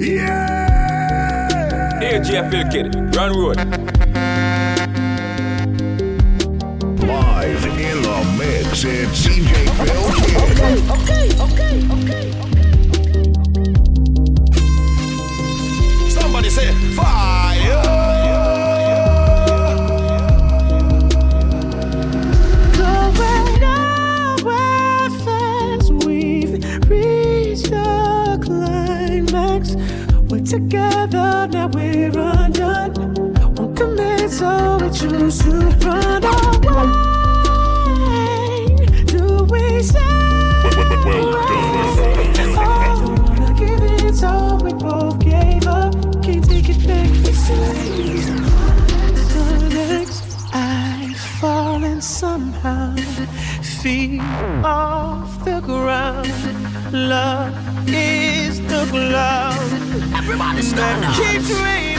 Yeah! Here, Jeff Phil Kitty, run road. Live in the mix, it's DJ Phil Kid. Okay, okay, okay, okay. Together, now we're undone. Won't commit, so we choose to run away. Do we say? Oh, wanna give it, so we both gave up. Can't take it back. I've fallen somehow, feet off the ground. Love is the cloud. Everybody that up. keeps raining.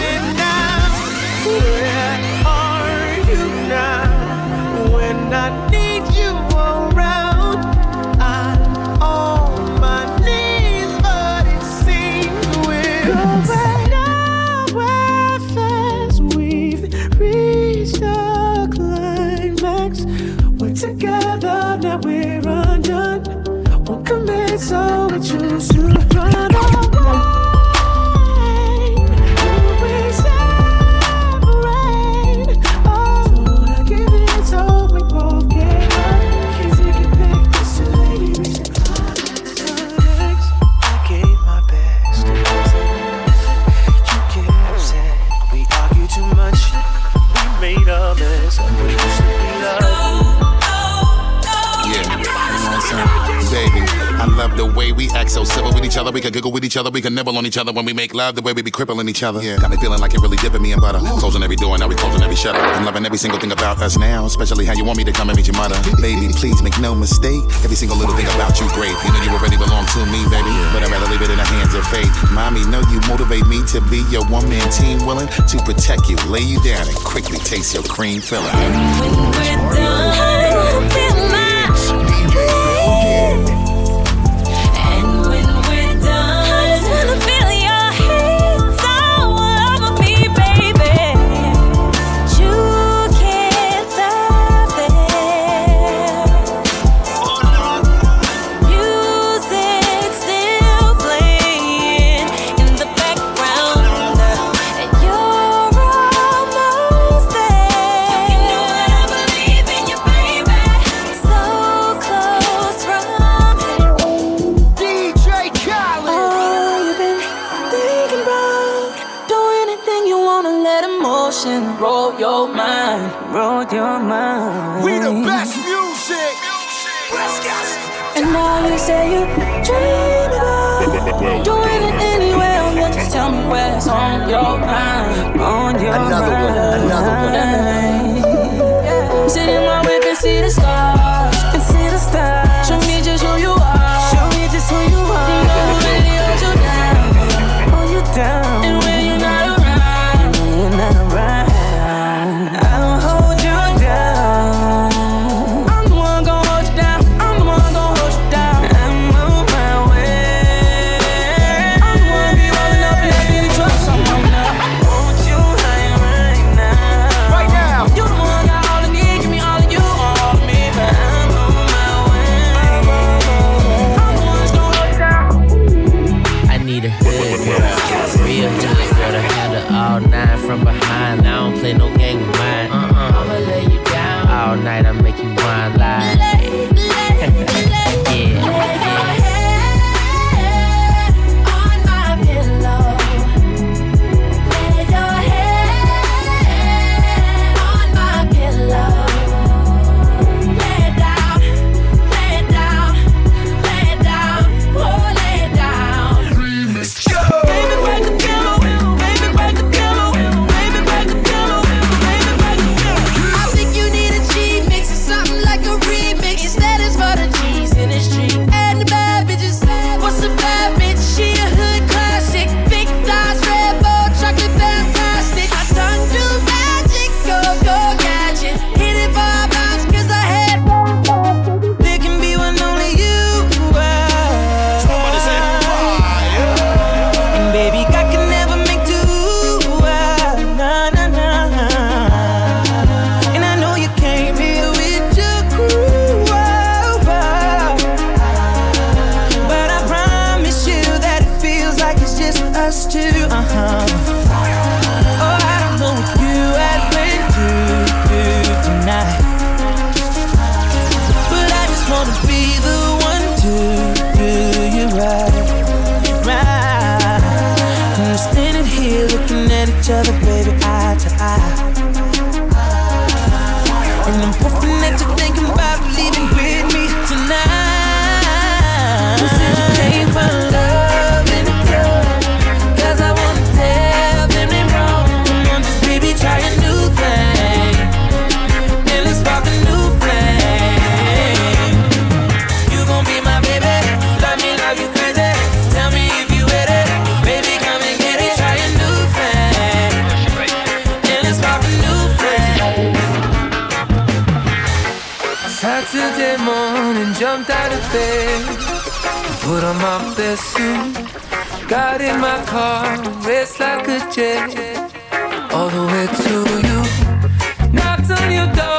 Where are you now? When I need you around, I'm on my knees, but it seems we're going nowhere fast. We've reached climax. We're together, now we're undone. Won't commit, so we choose to each other. We can nibble on each other when we make love. The way we be crippling each other. Yeah, got me feeling like it really dipping me in butter. Closing every door, now we closing every shutter. I'm loving every single thing about us now, especially how you want me to come and meet your mother. Baby, please make no mistake. Every single little thing about you great. You know you already belong to me, baby. But I'd rather leave it in the hands of fate. Mommy, know you motivate me to be your one man team, willing to protect you, lay you down, and quickly taste your cream filling. And And now you say you dream about doing it anywhere. You just tell me what's on your mind, on your Another mind. one, another one. Bed, put on my best suit, got in my car, raced like a jet, all the way to you. Knocked on your door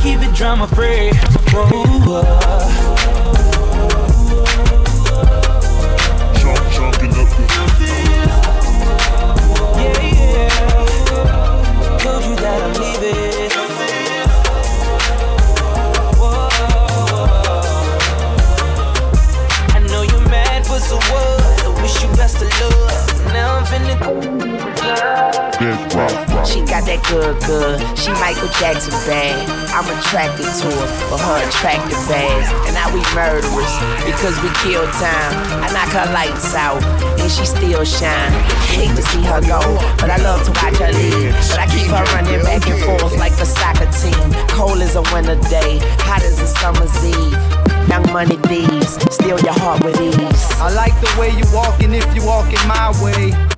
keep it drama free. Whoa, whoa. Uh. Got that good, good. She Michael Jackson bad. I'm attracted to her for her attractive ass. And now we murderers because we kill time. I knock her lights out and she still shine. Hate to see her go, but I love to watch her leave. But I keep her running back and forth like a soccer team. Cold as a winter day, hot as a summer's eve. Young money thieves, steal your heart with ease. I like the way you walking if you walking my way.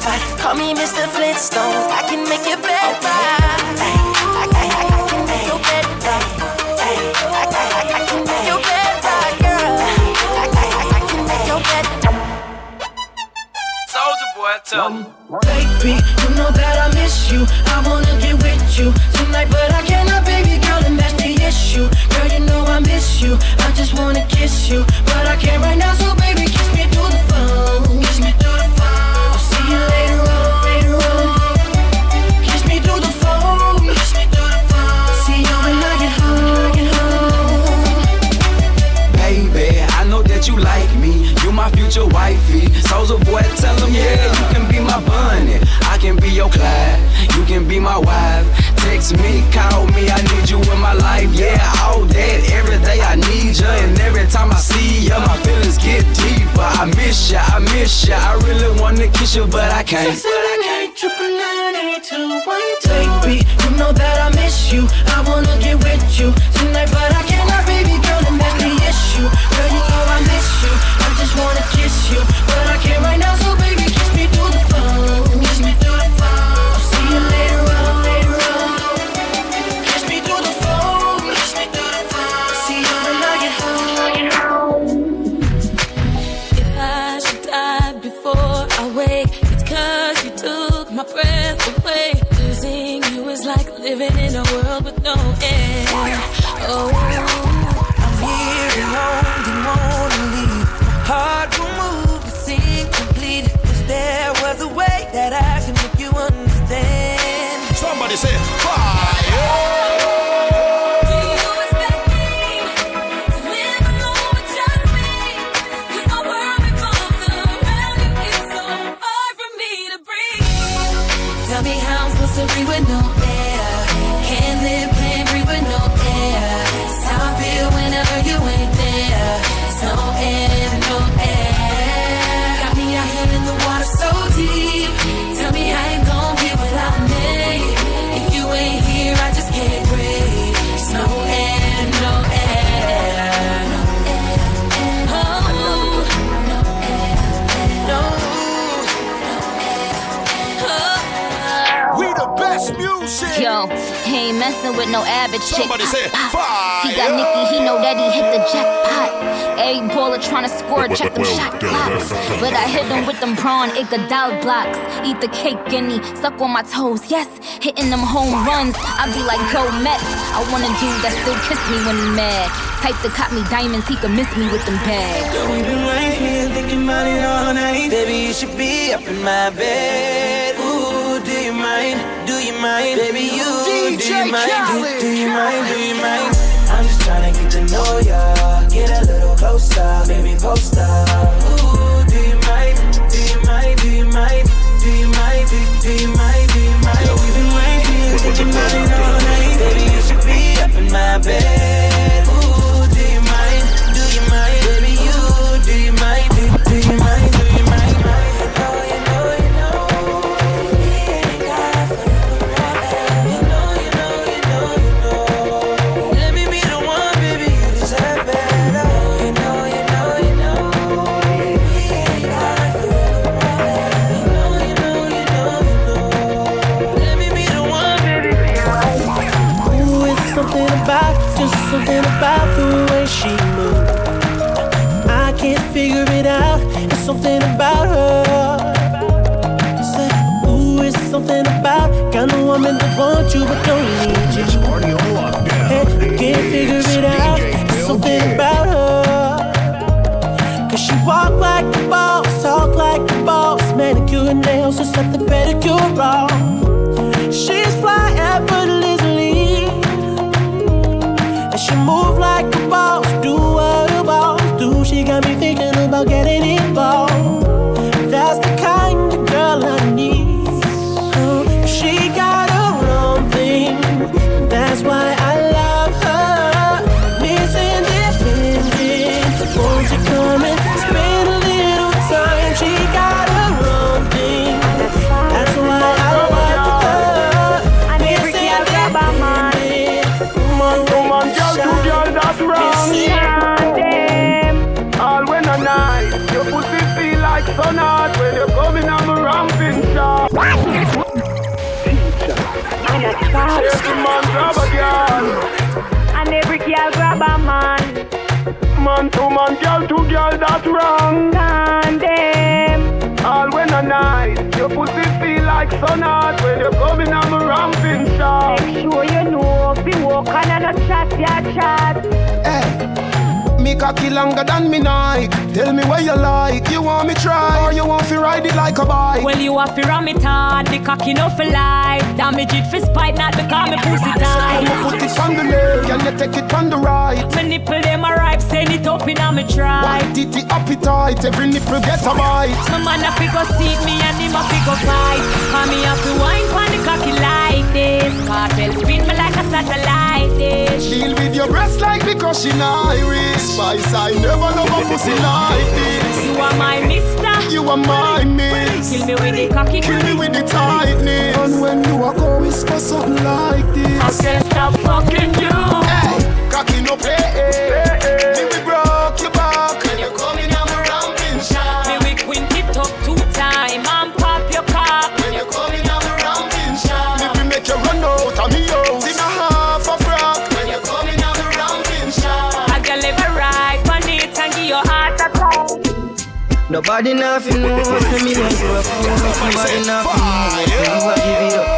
spot. Call me Mr. Flintstone. I can make your bed right. I, I, I, I can make your bed right. I, I, I, I can make your bed right, girl. I, I, I, I can make your bed. Soulja Boy, tell me. Baby, you know that I miss you. I wanna get with you tonight, but I cannot, baby girl, and that's the issue. Girl, you know I miss you. I just wanna kiss you, but I can't right now, so baby, kiss me through the phone. Kiss me through the wifey. Soulja Boy, tell him, yeah, you can be my bunny. I can be your Clyde. You can be my wife. Text me, call me, I need you in my life. Yeah, all that. Every day I need you. And every time I see you, my feelings get deeper. I miss you, I miss you. I really wanna kiss you, but I can't. Baby, he ain't messing with no average chick. Somebody say He got Nicki, he know that he hit the jackpot. Every baller tryna score, check them shot clocks. But I hit him with them prawn Iguodala blocks. Eat the cake and he suck on my toes. Yes, hitting them home runs. I be like, go Mets. I want a dude that still kiss me when he mad. Type to cop me diamonds, he could miss me with them bags. Girl, we been right here thinking about it all night. Baby, you should be up in my bed. Do you mind? Baby, you do you mind? Do, do you mind? Do you mind? I'm just trying to get to know ya. Get a little closer, baby, post up. Ooh, do you mind? Do you mind? Do you mind? Do you mind? Do, do you mind? Do you mind? Girl, we been here thinking about it all night. Baby, you should be up in my bed. Ooh, something about her. Say, ooh, it's something about kind of woman that wants you but don't need you. Hey, I can't figure it out. It's something about her. Cause she walk like a boss, talk like a boss. Manicure and nails, just set the pedicure off. She's fly effortlessly. And she move like a boss, about getting involved. Feel like hot when you're coming on the ramping shot. Every man grab a girl, And every girl grab a man. man to man, girl to girl, that's wrong. Condemn. All when a night, your pussy feel like sun hot when you're coming on the ramping shot. Make sure you know. Be walk on and a chat, ya chat. Me cocky longer than me Nike. Tell me what you like. You want me try or you want to ride it like a bike? Well, you have to ram it hard. The cocky no for life. Damage it for spite, not because me pussy I'ma tight. put it on the left and you take it on the right. My nipple them a ripe, send it up in a me try. White titty appetite, every nipple get a bite. My man a figure seat me and him a figure fight. Cause me have to wine pon the cocky like this. Cartel spin me like a satellite dish. Deal with your breast like because she Irish. Spice, I never love a pussy like this. You are my mister. You are my miss. Kill me with the cocky. Kill me with the tightness. And when you walk, go whisper something like I can't stop fucking you. Hey, no play. Me we broke your back and you're coming on a ramping shot. Me we quint it up two time and pop your cock. When you're coming on a ramping shot. Me we make you run out of me house in a half a frock. When you're coming on a ramping shot. I can live a ride on it and give your heart a try. Nobody nothing knows me, me want to a. Nobody nothing knows me, you give it up.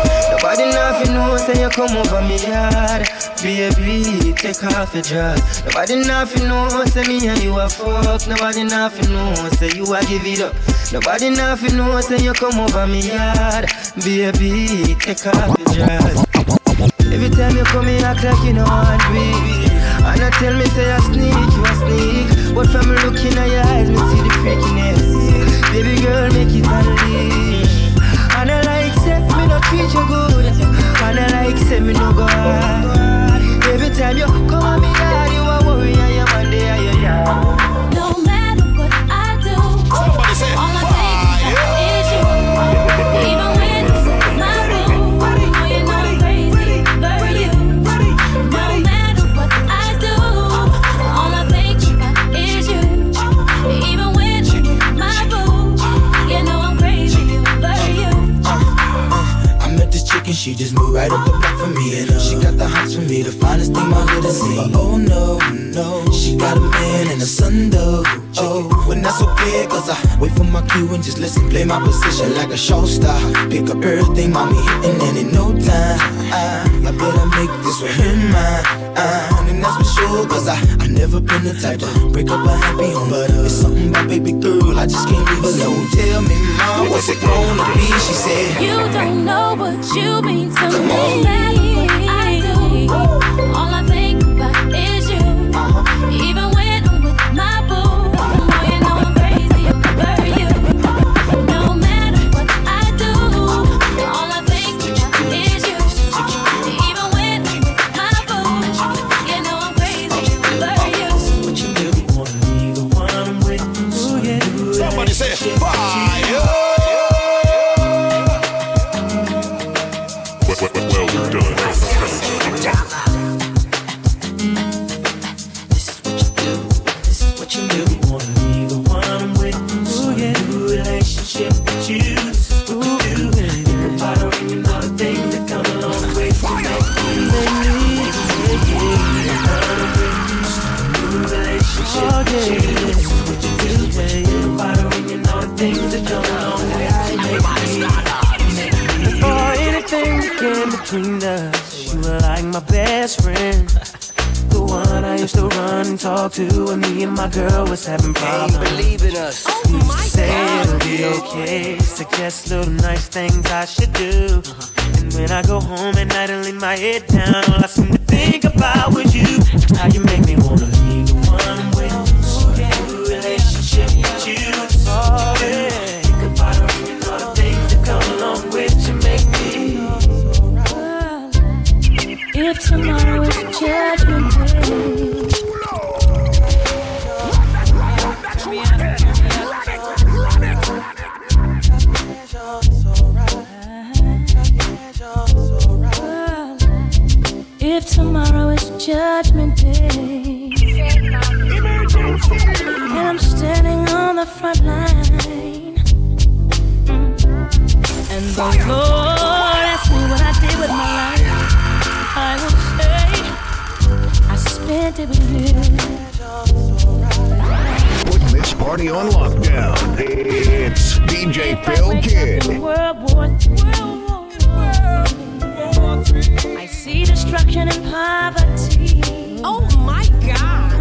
Nobody nothing know say you come over me yard. Baby, take off your dress. Nobody nothing know say me and you a fuck. Nobody nothing know say you a give it up. Nobody nothing know say you come over me yard. Baby, take off your dress. Every time you come in, act like you know want baby. And I tell me say I sneak, you a sneak. But from looking at your eyes, me see the freakiness. Baby girl, make it. And treat you good. And I like say me no go. Every time you come at me yard, you a worry just listen, play my position like a show star. Pick up everything, mommy and in no time, I, I better make this with her mine. And that's for sure, cause I, I never been the type to break up a happy home. But uh, it's something about baby girl, I just can't leave alone. Tell me, mom, what's it gonna be? She said, You don't know what you mean to me. No matter what I do, all my best friend. The one I used to run and talk to when me and my girl was having problems. believe in us. Oh my say it'll be okay. Suggest little nice things I should do. Uh-huh. And when I go home at night and lay my head down, all I seem to think about was you. How you make me wanna be the one with new relationship with you. The battle God's also right God's also right If tomorrow is judgment day I'm standing on the front line, and the Lord say I spent it with. Putting this party on lockdown. It's DJ Phil Kid. World War III. I see destruction and poverty. Oh my God.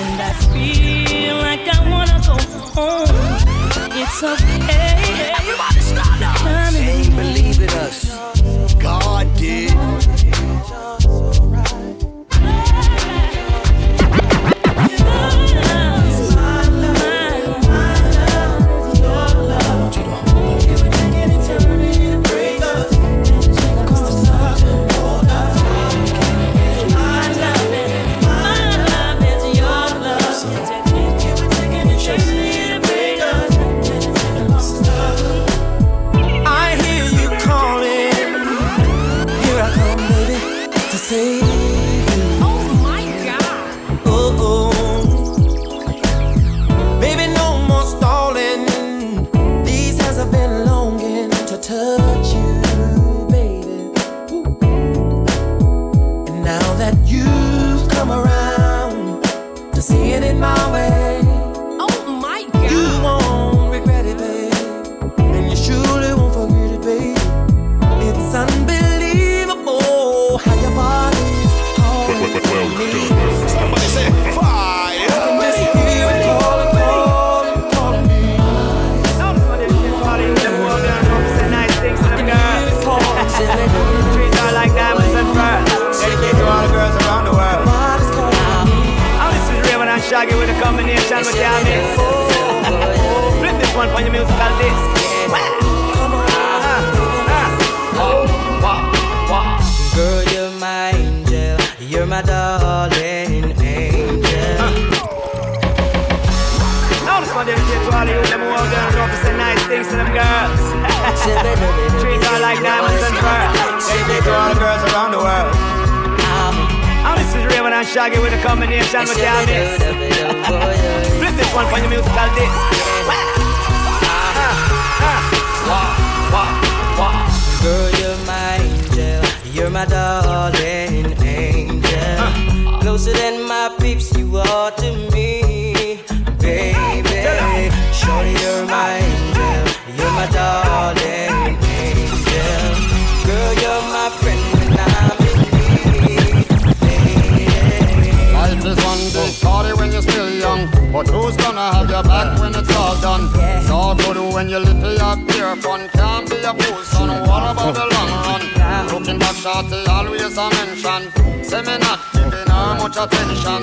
And I feel like I wanna go home. It's okay. Everybody stop now. Flip this one for your musical disc. Girl, you're my angel. You're my darling angel. Now this one dedicated to all of you, them who are girls, know to say nice things to them girls. Treat her like diamonds and pearls. Dedicated to all the girls around the world. And this is Rayvon and Shaggy with a combination with your. Flip this one for your musical disc. Girl, you're my angel. You're my darling angel. Closer than my peeps, you are to me, baby. Shorty, you're my angel. You're my darling angel. Girl, you're my when you're still young. But who's gonna have your back when it's all done? It's all good when you little up here fun. Can't be a fool, son. What about the long run? Looking back, shorty, always a mention. Say me not giving her much attention.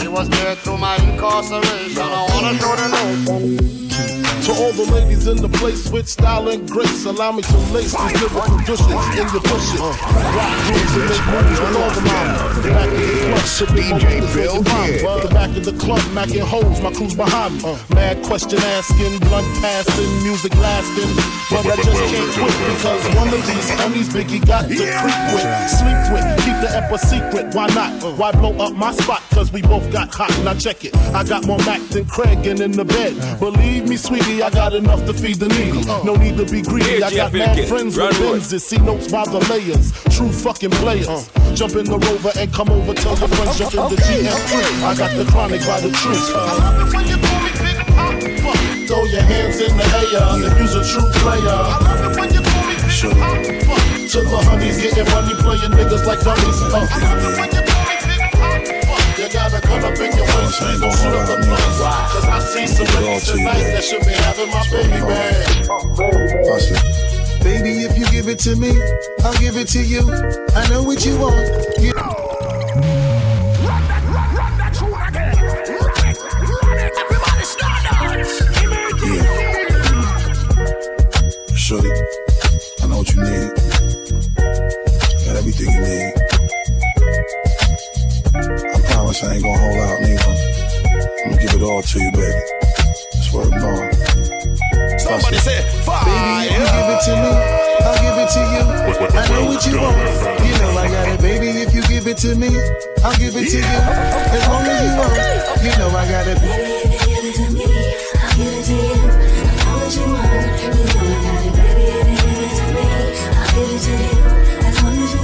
She was there through my incarceration. I wanna show the love. To all the ladies in the place with style and grace, allow me to lace these lyrical dishes in your bushes. Rock grooves and make moves with all the mama. The back of the club, my DJ weed Phil and Kid. The back of the club, macking holes, my crew's behind me. Mad question asking, blunt passing, music lasting. But I just can't quit because one of these homies Biggie got to creep with, sleep with, keep the ep a secret. Why not? Why blow up my spot? Cause we both got hot. Now check it. I got more Mack than Craig and in the bed. Believe me, sweetie, I got enough to feed the needy. No need to be greedy. I got mad friends with. Benzes. See notes by the layers. True fucking players. Jump in the rover and come over. Tell your friends jump in the GM3. I got the chronic by the truth. Throw your hands in the air if you's a true player. To the honeys getting money, playing niggas like dummies. Uh. You up in your waist and go shoot up the place. Cause I see some ladies tonight that should be having my baby man. Baby, if you give it to me, I'll give it to you. I know what you want. You- I know what you want. You know I got it, baby. If you give it to me, I'll give it to you. As long as you want, you know I got it.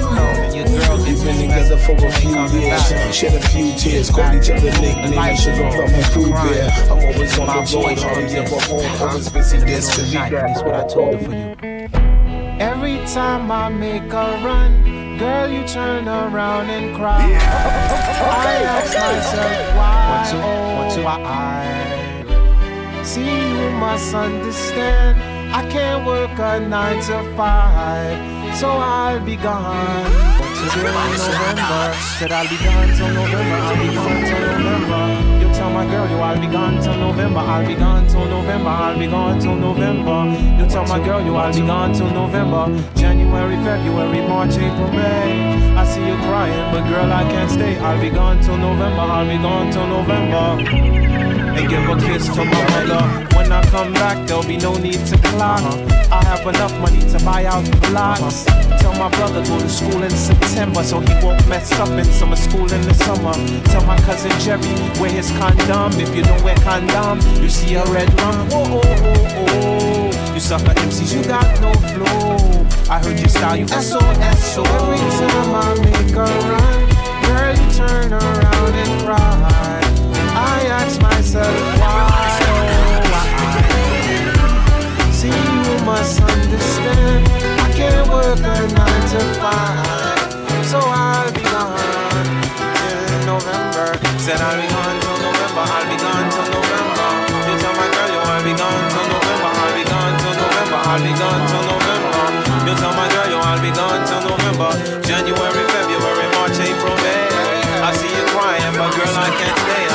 Oh, your girl gets been together for a few years. Shed a few tears, called each other nicknames. Sugar plum and fruit beer. I'm always on the road, hurry up, I'm home, always busy dancing. That's what I told her for you. Time I make a run, girl, you turn around and cry. I ask myself why, oh why? See, you must understand. I can't work a nine to five, so I'll be gone. Today November, said I'll be gone till November. I'll be gone till November. Tell my girl you I'll be gone till November. I'll be gone till November. I'll be gone till November. You tell my girl you I'll be gone till November. January, February, March, April, May. I see you crying, but girl I can't stay. I'll be gone till November. I'll be gone till November and give a kiss to my mother. When I come back, there'll be no need to clock. I have enough money to buy out the blocks. Tell my brother go to school in September so he won't mess up in summer school in the summer. Tell my cousin Jerry wear his condom. If you don't wear condom, you see a red rum. Oh oh oh oh. You sucker MCs, you got no flow. I heard your style, you SOS. So every time I make a run, girl, you turn around and cry. I ask myself why? See, you must understand. I can't work a nine to five, so I'll be gone till November. Said I'll be gone till November. I'll be gone till November. You tell my girl you I'll be gone till November. I'll be gone till November. I'll be gone till November. You tell my girl you I'll be gone till November. January, February, March, April, May. I see you crying, but girl, I can't stay.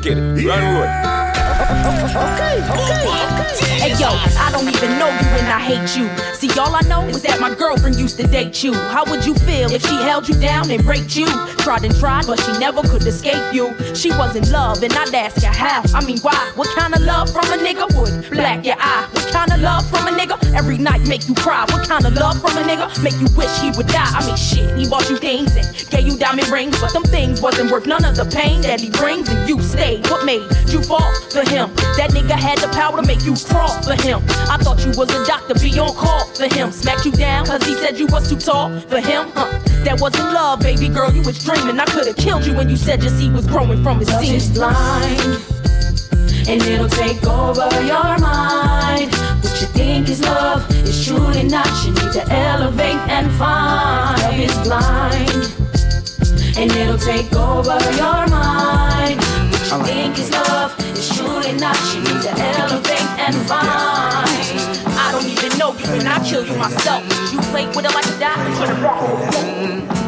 Hey, Jeff Phil Kid, run road. Okay, okay, okay. Hey yo, I don't even know you and I hate you. See, all I know is that my girlfriend used to date you. How would you feel if she held you down and raped you? Tried and tried, but she never could escape you. She was in love, and I'd ask her how. I mean, why? What kind of love from a nigga would black your eye? What kind of love from a nigga every night make you cry? What kind of love from a nigga make you wish he would die? I mean, shit, he bought you things and gave you diamond rings, but them things wasn't worth none of the pain that he brings, and you stayed. What made you fall for him? That nigga had the power to make you for him. I thought you was a doctor, be on call for him. Smacked you down, cause he said you was too tall for him. Huh. That wasn't love, baby girl, you was dreaming. I could've killed you when you said your seed was growing from his seed. blind, and it'll take over your mind. What you think is love is truly not. You need to elevate and find. Love is blind, and it'll take over your mind. You think is love is truly not. You need to elevate and find. I don't even know you and I kill you myself. You played with it like a die.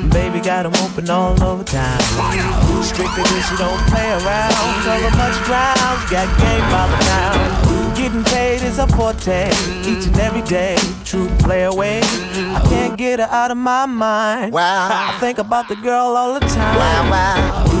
Baby got got 'em open all over town. Strictly cause she don't play around. Cover much ground, got game by the pound. Getting paid is a forte, each and every day. True play away. I can't get her out of my mind. Wow. I think about the girl all the time. Wow, wow.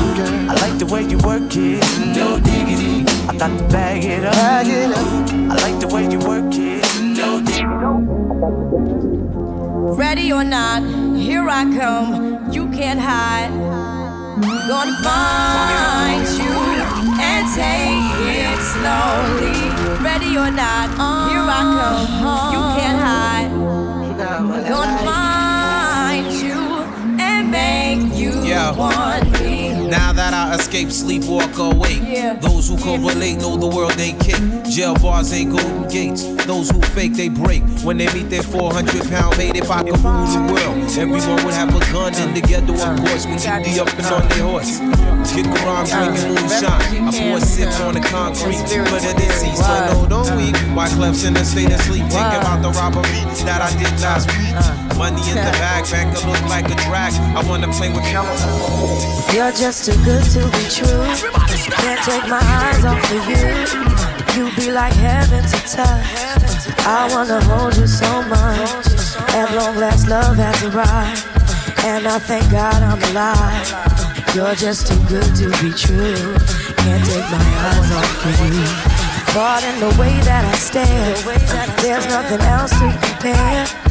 I like the way you work it, no diggity. I got to bag it up. Bag it up. I like the way you work it, no Ready or not, here I come. You can't hide. Gonna find you and take it slowly. Ready or not, here I come. You can't hide. Gonna find you and make you Yeah. want me. Now that I escape, sleep, walk awake. Yeah. Those who correlate know the world ain't kick. Jail bars ain't golden gates. Those who fake, they break. When they meet their 400 pound mate, if I could rule the world, everyone would have a gun. And together, of course, keep the up and on their horse. Kick around, drinking moonshine. I pour sips on the concrete. But it is easy, so no, don't weep. Why Clef's in a state of sleep? Thinking about the robbery that I did last week. Money in the bag, bank look like a drag. I wanna play with You're just too good to be true. Can't take my eyes off of you. You be like heaven to touch. I wanna hold you so much. At long last, love has arrived. And I thank God I'm alive. You're just too good to be true. Can't take my eyes off of you. Caught in the way that I stare. There's nothing else to compare.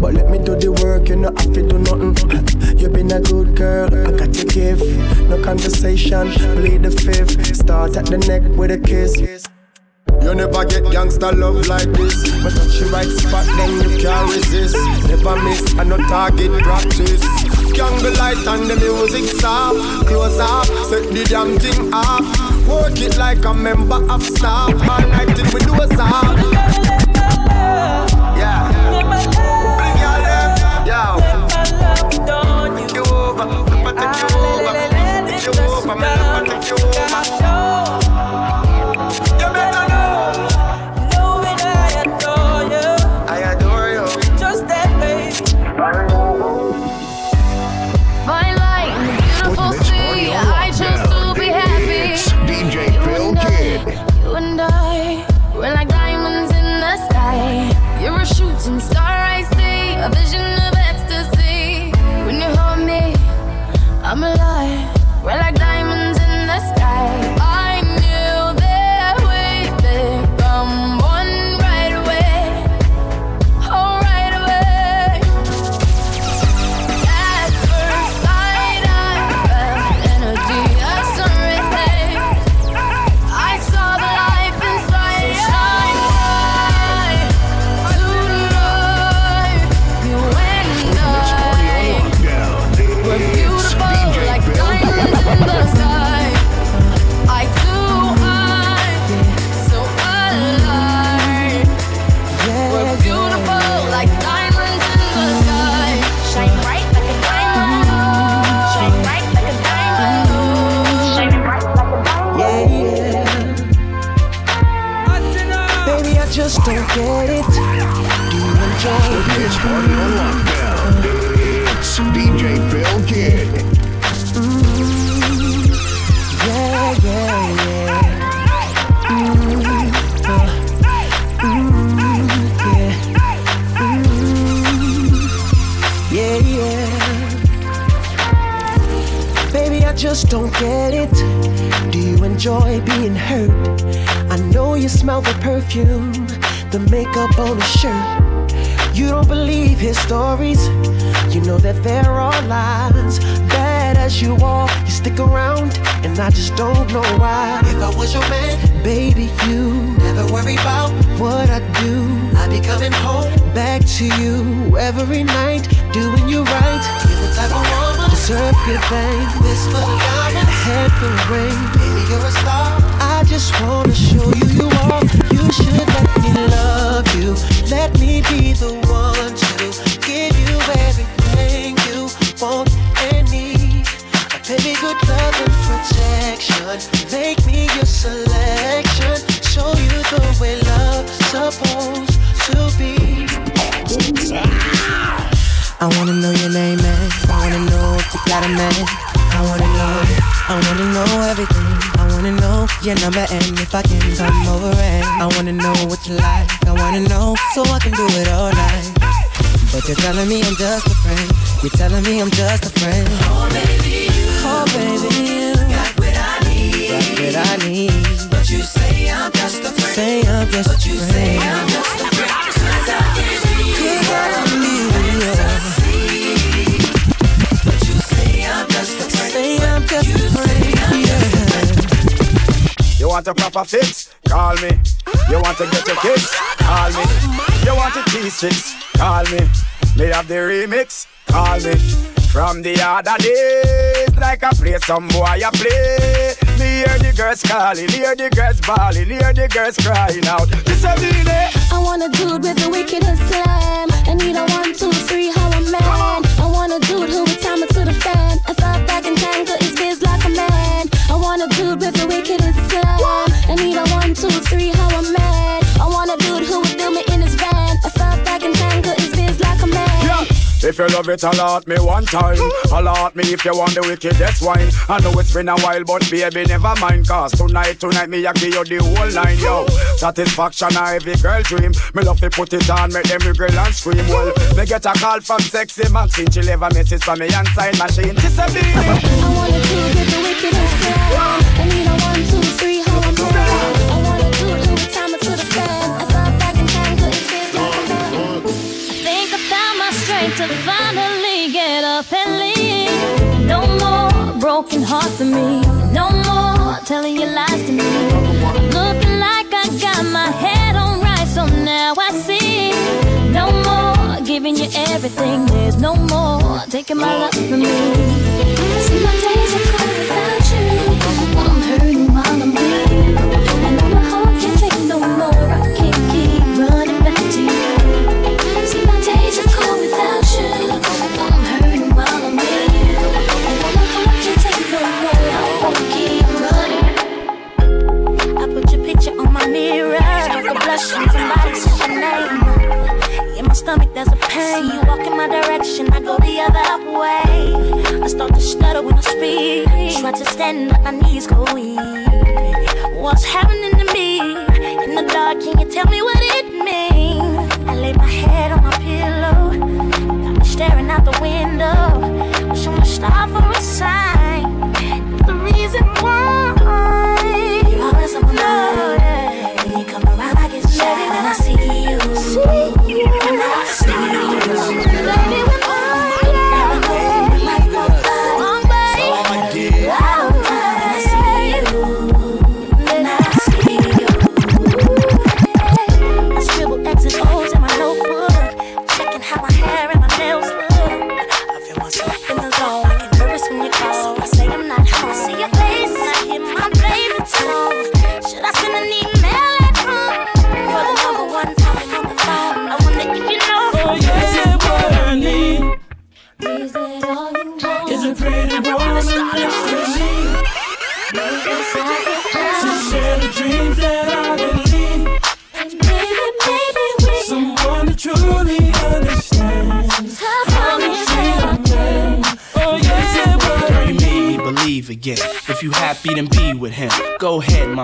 But let me do the work, you know, have to do nothing. You been a good girl, I got to give. No conversation, play the fifth. Start at the neck with a kiss. You never get gangster love like this. But touch the right spot, then you can't resist. Never miss, and no target practice. Candle light and the music soft. Close up, set the damn thing up. Work it like a member of staff. All night till we do a stop. Baby, you never worry about what I do. I'd be coming home back to you every night, doing you right. You're the type of woman deserve good things. This for the diamond, head for the ring. Baby, you're a star. I just wanna show you you are. You should let me love you. Let me be the one to your number and if I can come over and I wanna know what you like. I wanna know so I can do it all night. But you're telling me I'm just a friend. You're telling me I'm just a friend. Oh baby, you. Oh baby, you. Got what I need. Got what I need. But you say I'm just a friend. Say I'm just but a you. Say I'm just a friend. Want a proper fix? Call me. You want to get your kicks? Call me. You want to a T6? Call me. Me have the remix? Call me. From the other days, like I play some boy I play. Me hear the girls calling, hear the girls bawling, hear the girls crying out. This a. I want a dude with the wickedest slam. I need a one, two, three, If you love it, allot me one time. Allot me if you want the wickedest wine. I know it's been a while, but baby, never mind. Cause tonight, tonight, me, I give you the whole line, yo. Satisfaction, a every girl dream. Me love to put it on, make them girl and scream. Well, me get a call from sexy Maxine. She leave a from me and sign machine. A beat. I want a dude with the wickedest slam. I need a one, two, three, heart to me. No more telling your lies to me. Looking like I got my head on right, so now I see. No more giving you everything. There's no more taking my love from me. See my days direction, I go the other way. I start to stutter when I speak. Try to stand, but my knees go weak. What's happening to me? In the dark, can you tell me what?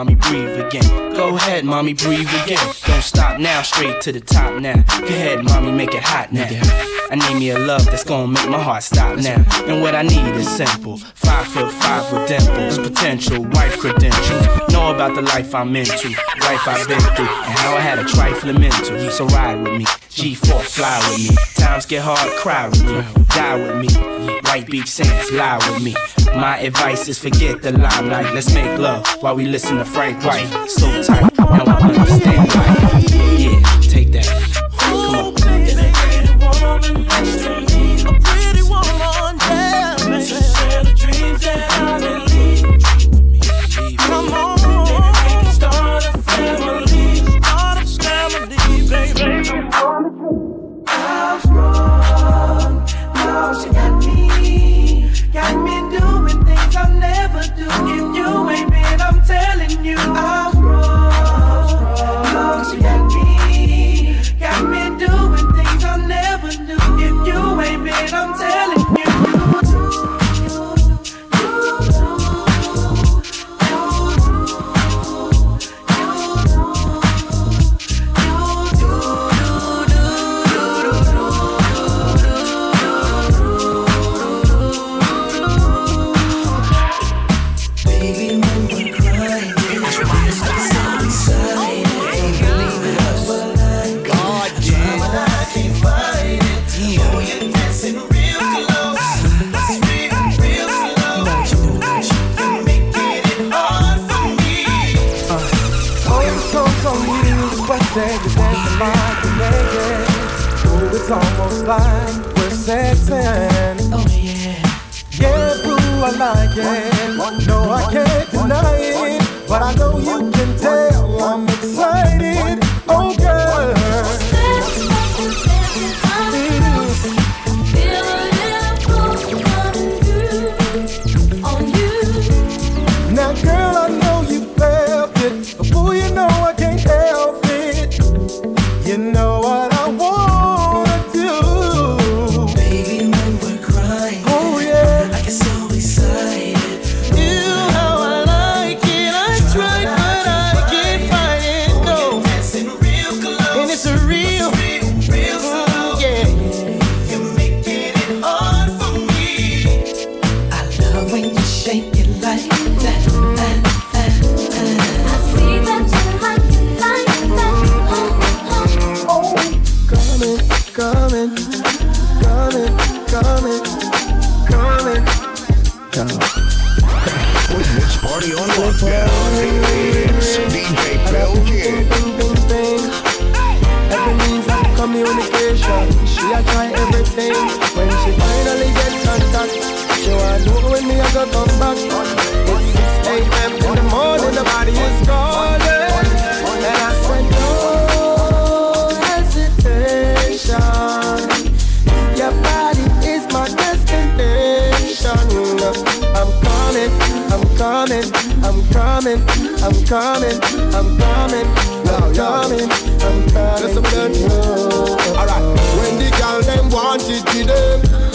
mommy, breathe again. Go ahead, mommy, breathe again. Don't stop now, straight to the top now. Go ahead, mommy, make it hot now. I need me a love that's gonna make my heart stop now. And what I need is simple. Five foot five with dimples, potential wife credentials. Know about the life I'm into, life I've been through, and how I had a trifling mental. So ride with me, G4 fly with me. Times get hard, cry with me, die with me. White Beach Saints, lie with me. My advice is forget the limelight. Let's make love while we listen to Frank White. So tight, now I understand. Yeah, take that.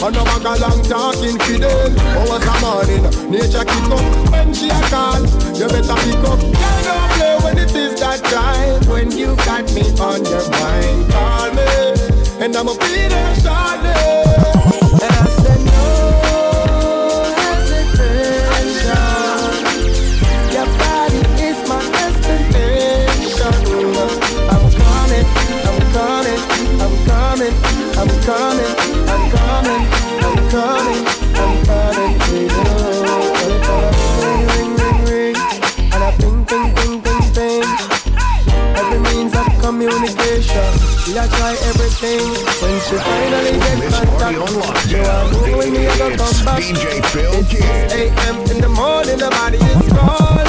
I know I got long talking them. Hours a morning, nature kick up when she a call. You better pick up. Girl don't play when it is that time. When you got me on your mind, call me, and I'ma be there shortly. And I said no hesitation. Your She a try everything. When she finally get contact, want know when me a come back. DJ PhilKiD. 6 a.m. in the morning, the body is calling.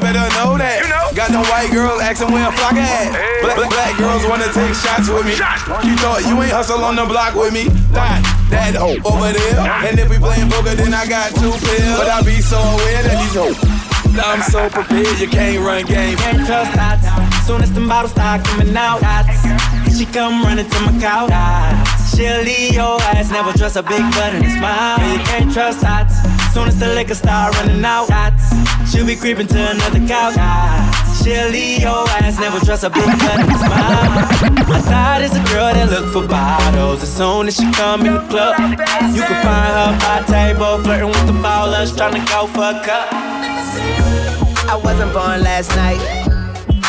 Player better know that. You know. Got them white girls asking where a flock at. Black, black, black girls wanna take shots with me. You thought you ain't hustle on the block with me. That, that hoe over there. And if we playing poker, then I got two pills. But I be so aware that these hoes. I'm so prepared, you can't run game. Can't trust that. Soon as the bottles start coming out, dots. she come running to my couch. She'll leave your ass, never trust a big butt and a smile. You can't trust that. Soon as the liquor start running out, she'll be creeping to another couch. She'll leave your ass, never trust a and a smile. I thought it's a girl that look for bottles. As soon as she come in the club, you can find her by table, flirting with the ballers, trying to go for a cup. I wasn't born last night.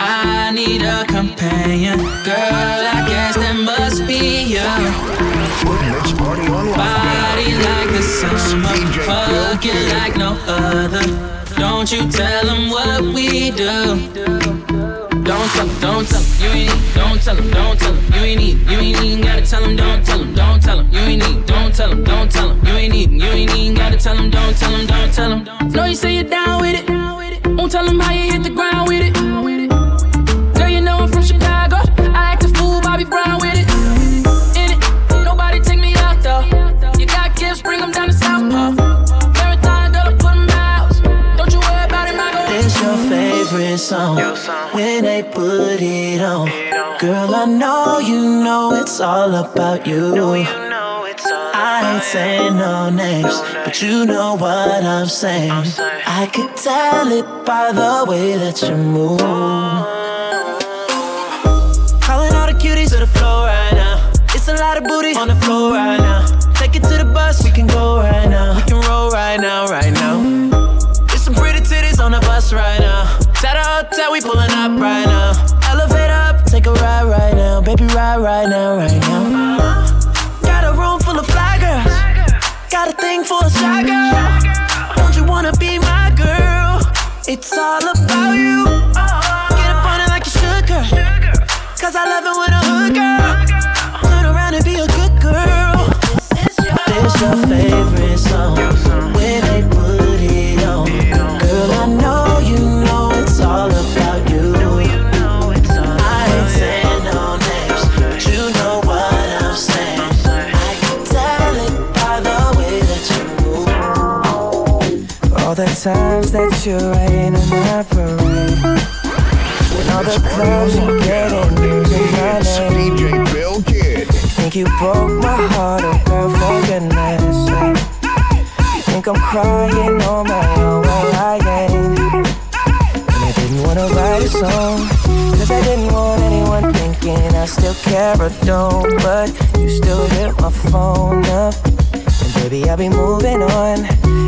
I need a companion. Girl, I guess that must be you. Body like the. Fucking like no other. Don't you tell them what we do. Don't tell them, don't tell them, you ain't need, don't tell them, don't tell them, you ain't need, you ain't even gotta tell them, don't tell them, don't tell them, you ain't need, don't tell them, don't tell them, you ain't need, you ain't even gotta tell them, don't tell them, don't tell them. Know you say you're down with it, won't tell them how you hit the ground with it. Girl, you know I'm from Chicago, when they put it on. Girl, I know you know it's all about you. I ain't saying no names, but you know what I'm saying. I could tell it by the way that you move. Calling all the cuties to the floor right now. It's a lot of booty on the floor right now. Take it to the bus, we can go right now. We can roll right now, right we pulling up right now. Elevate up, take a ride right now. Baby, ride right now, right now. Got a room full of fly girls. Got a thing for a shy girl. Don't you wanna be my girl? It's all about you. Get up on it like you should, girl. Cause I love it when a hood girl. Times that you rain on my parade. And all the clothes you get in using my name. DJ PhilKiD. Think you broke my heart, oh girl, for goodness sake. Think I'm crying on my own, well I ain't. And I didn't wanna write a song, cause I didn't want anyone thinking I still care or don't. But you still hit my phone up. And baby, I'll be moving on.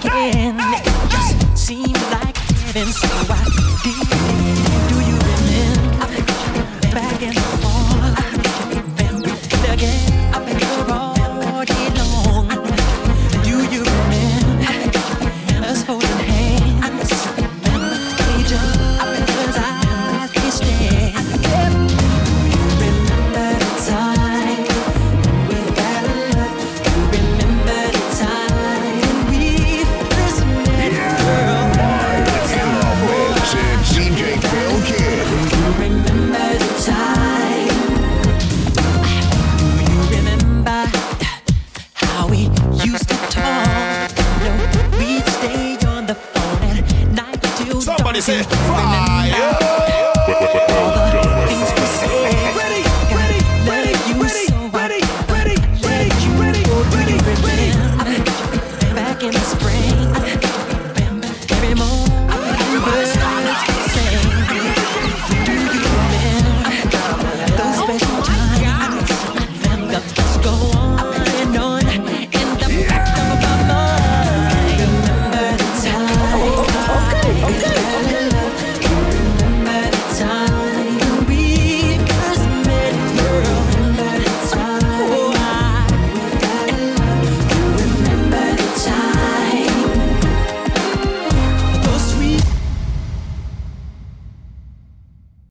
began? It just seemed like heaven, so I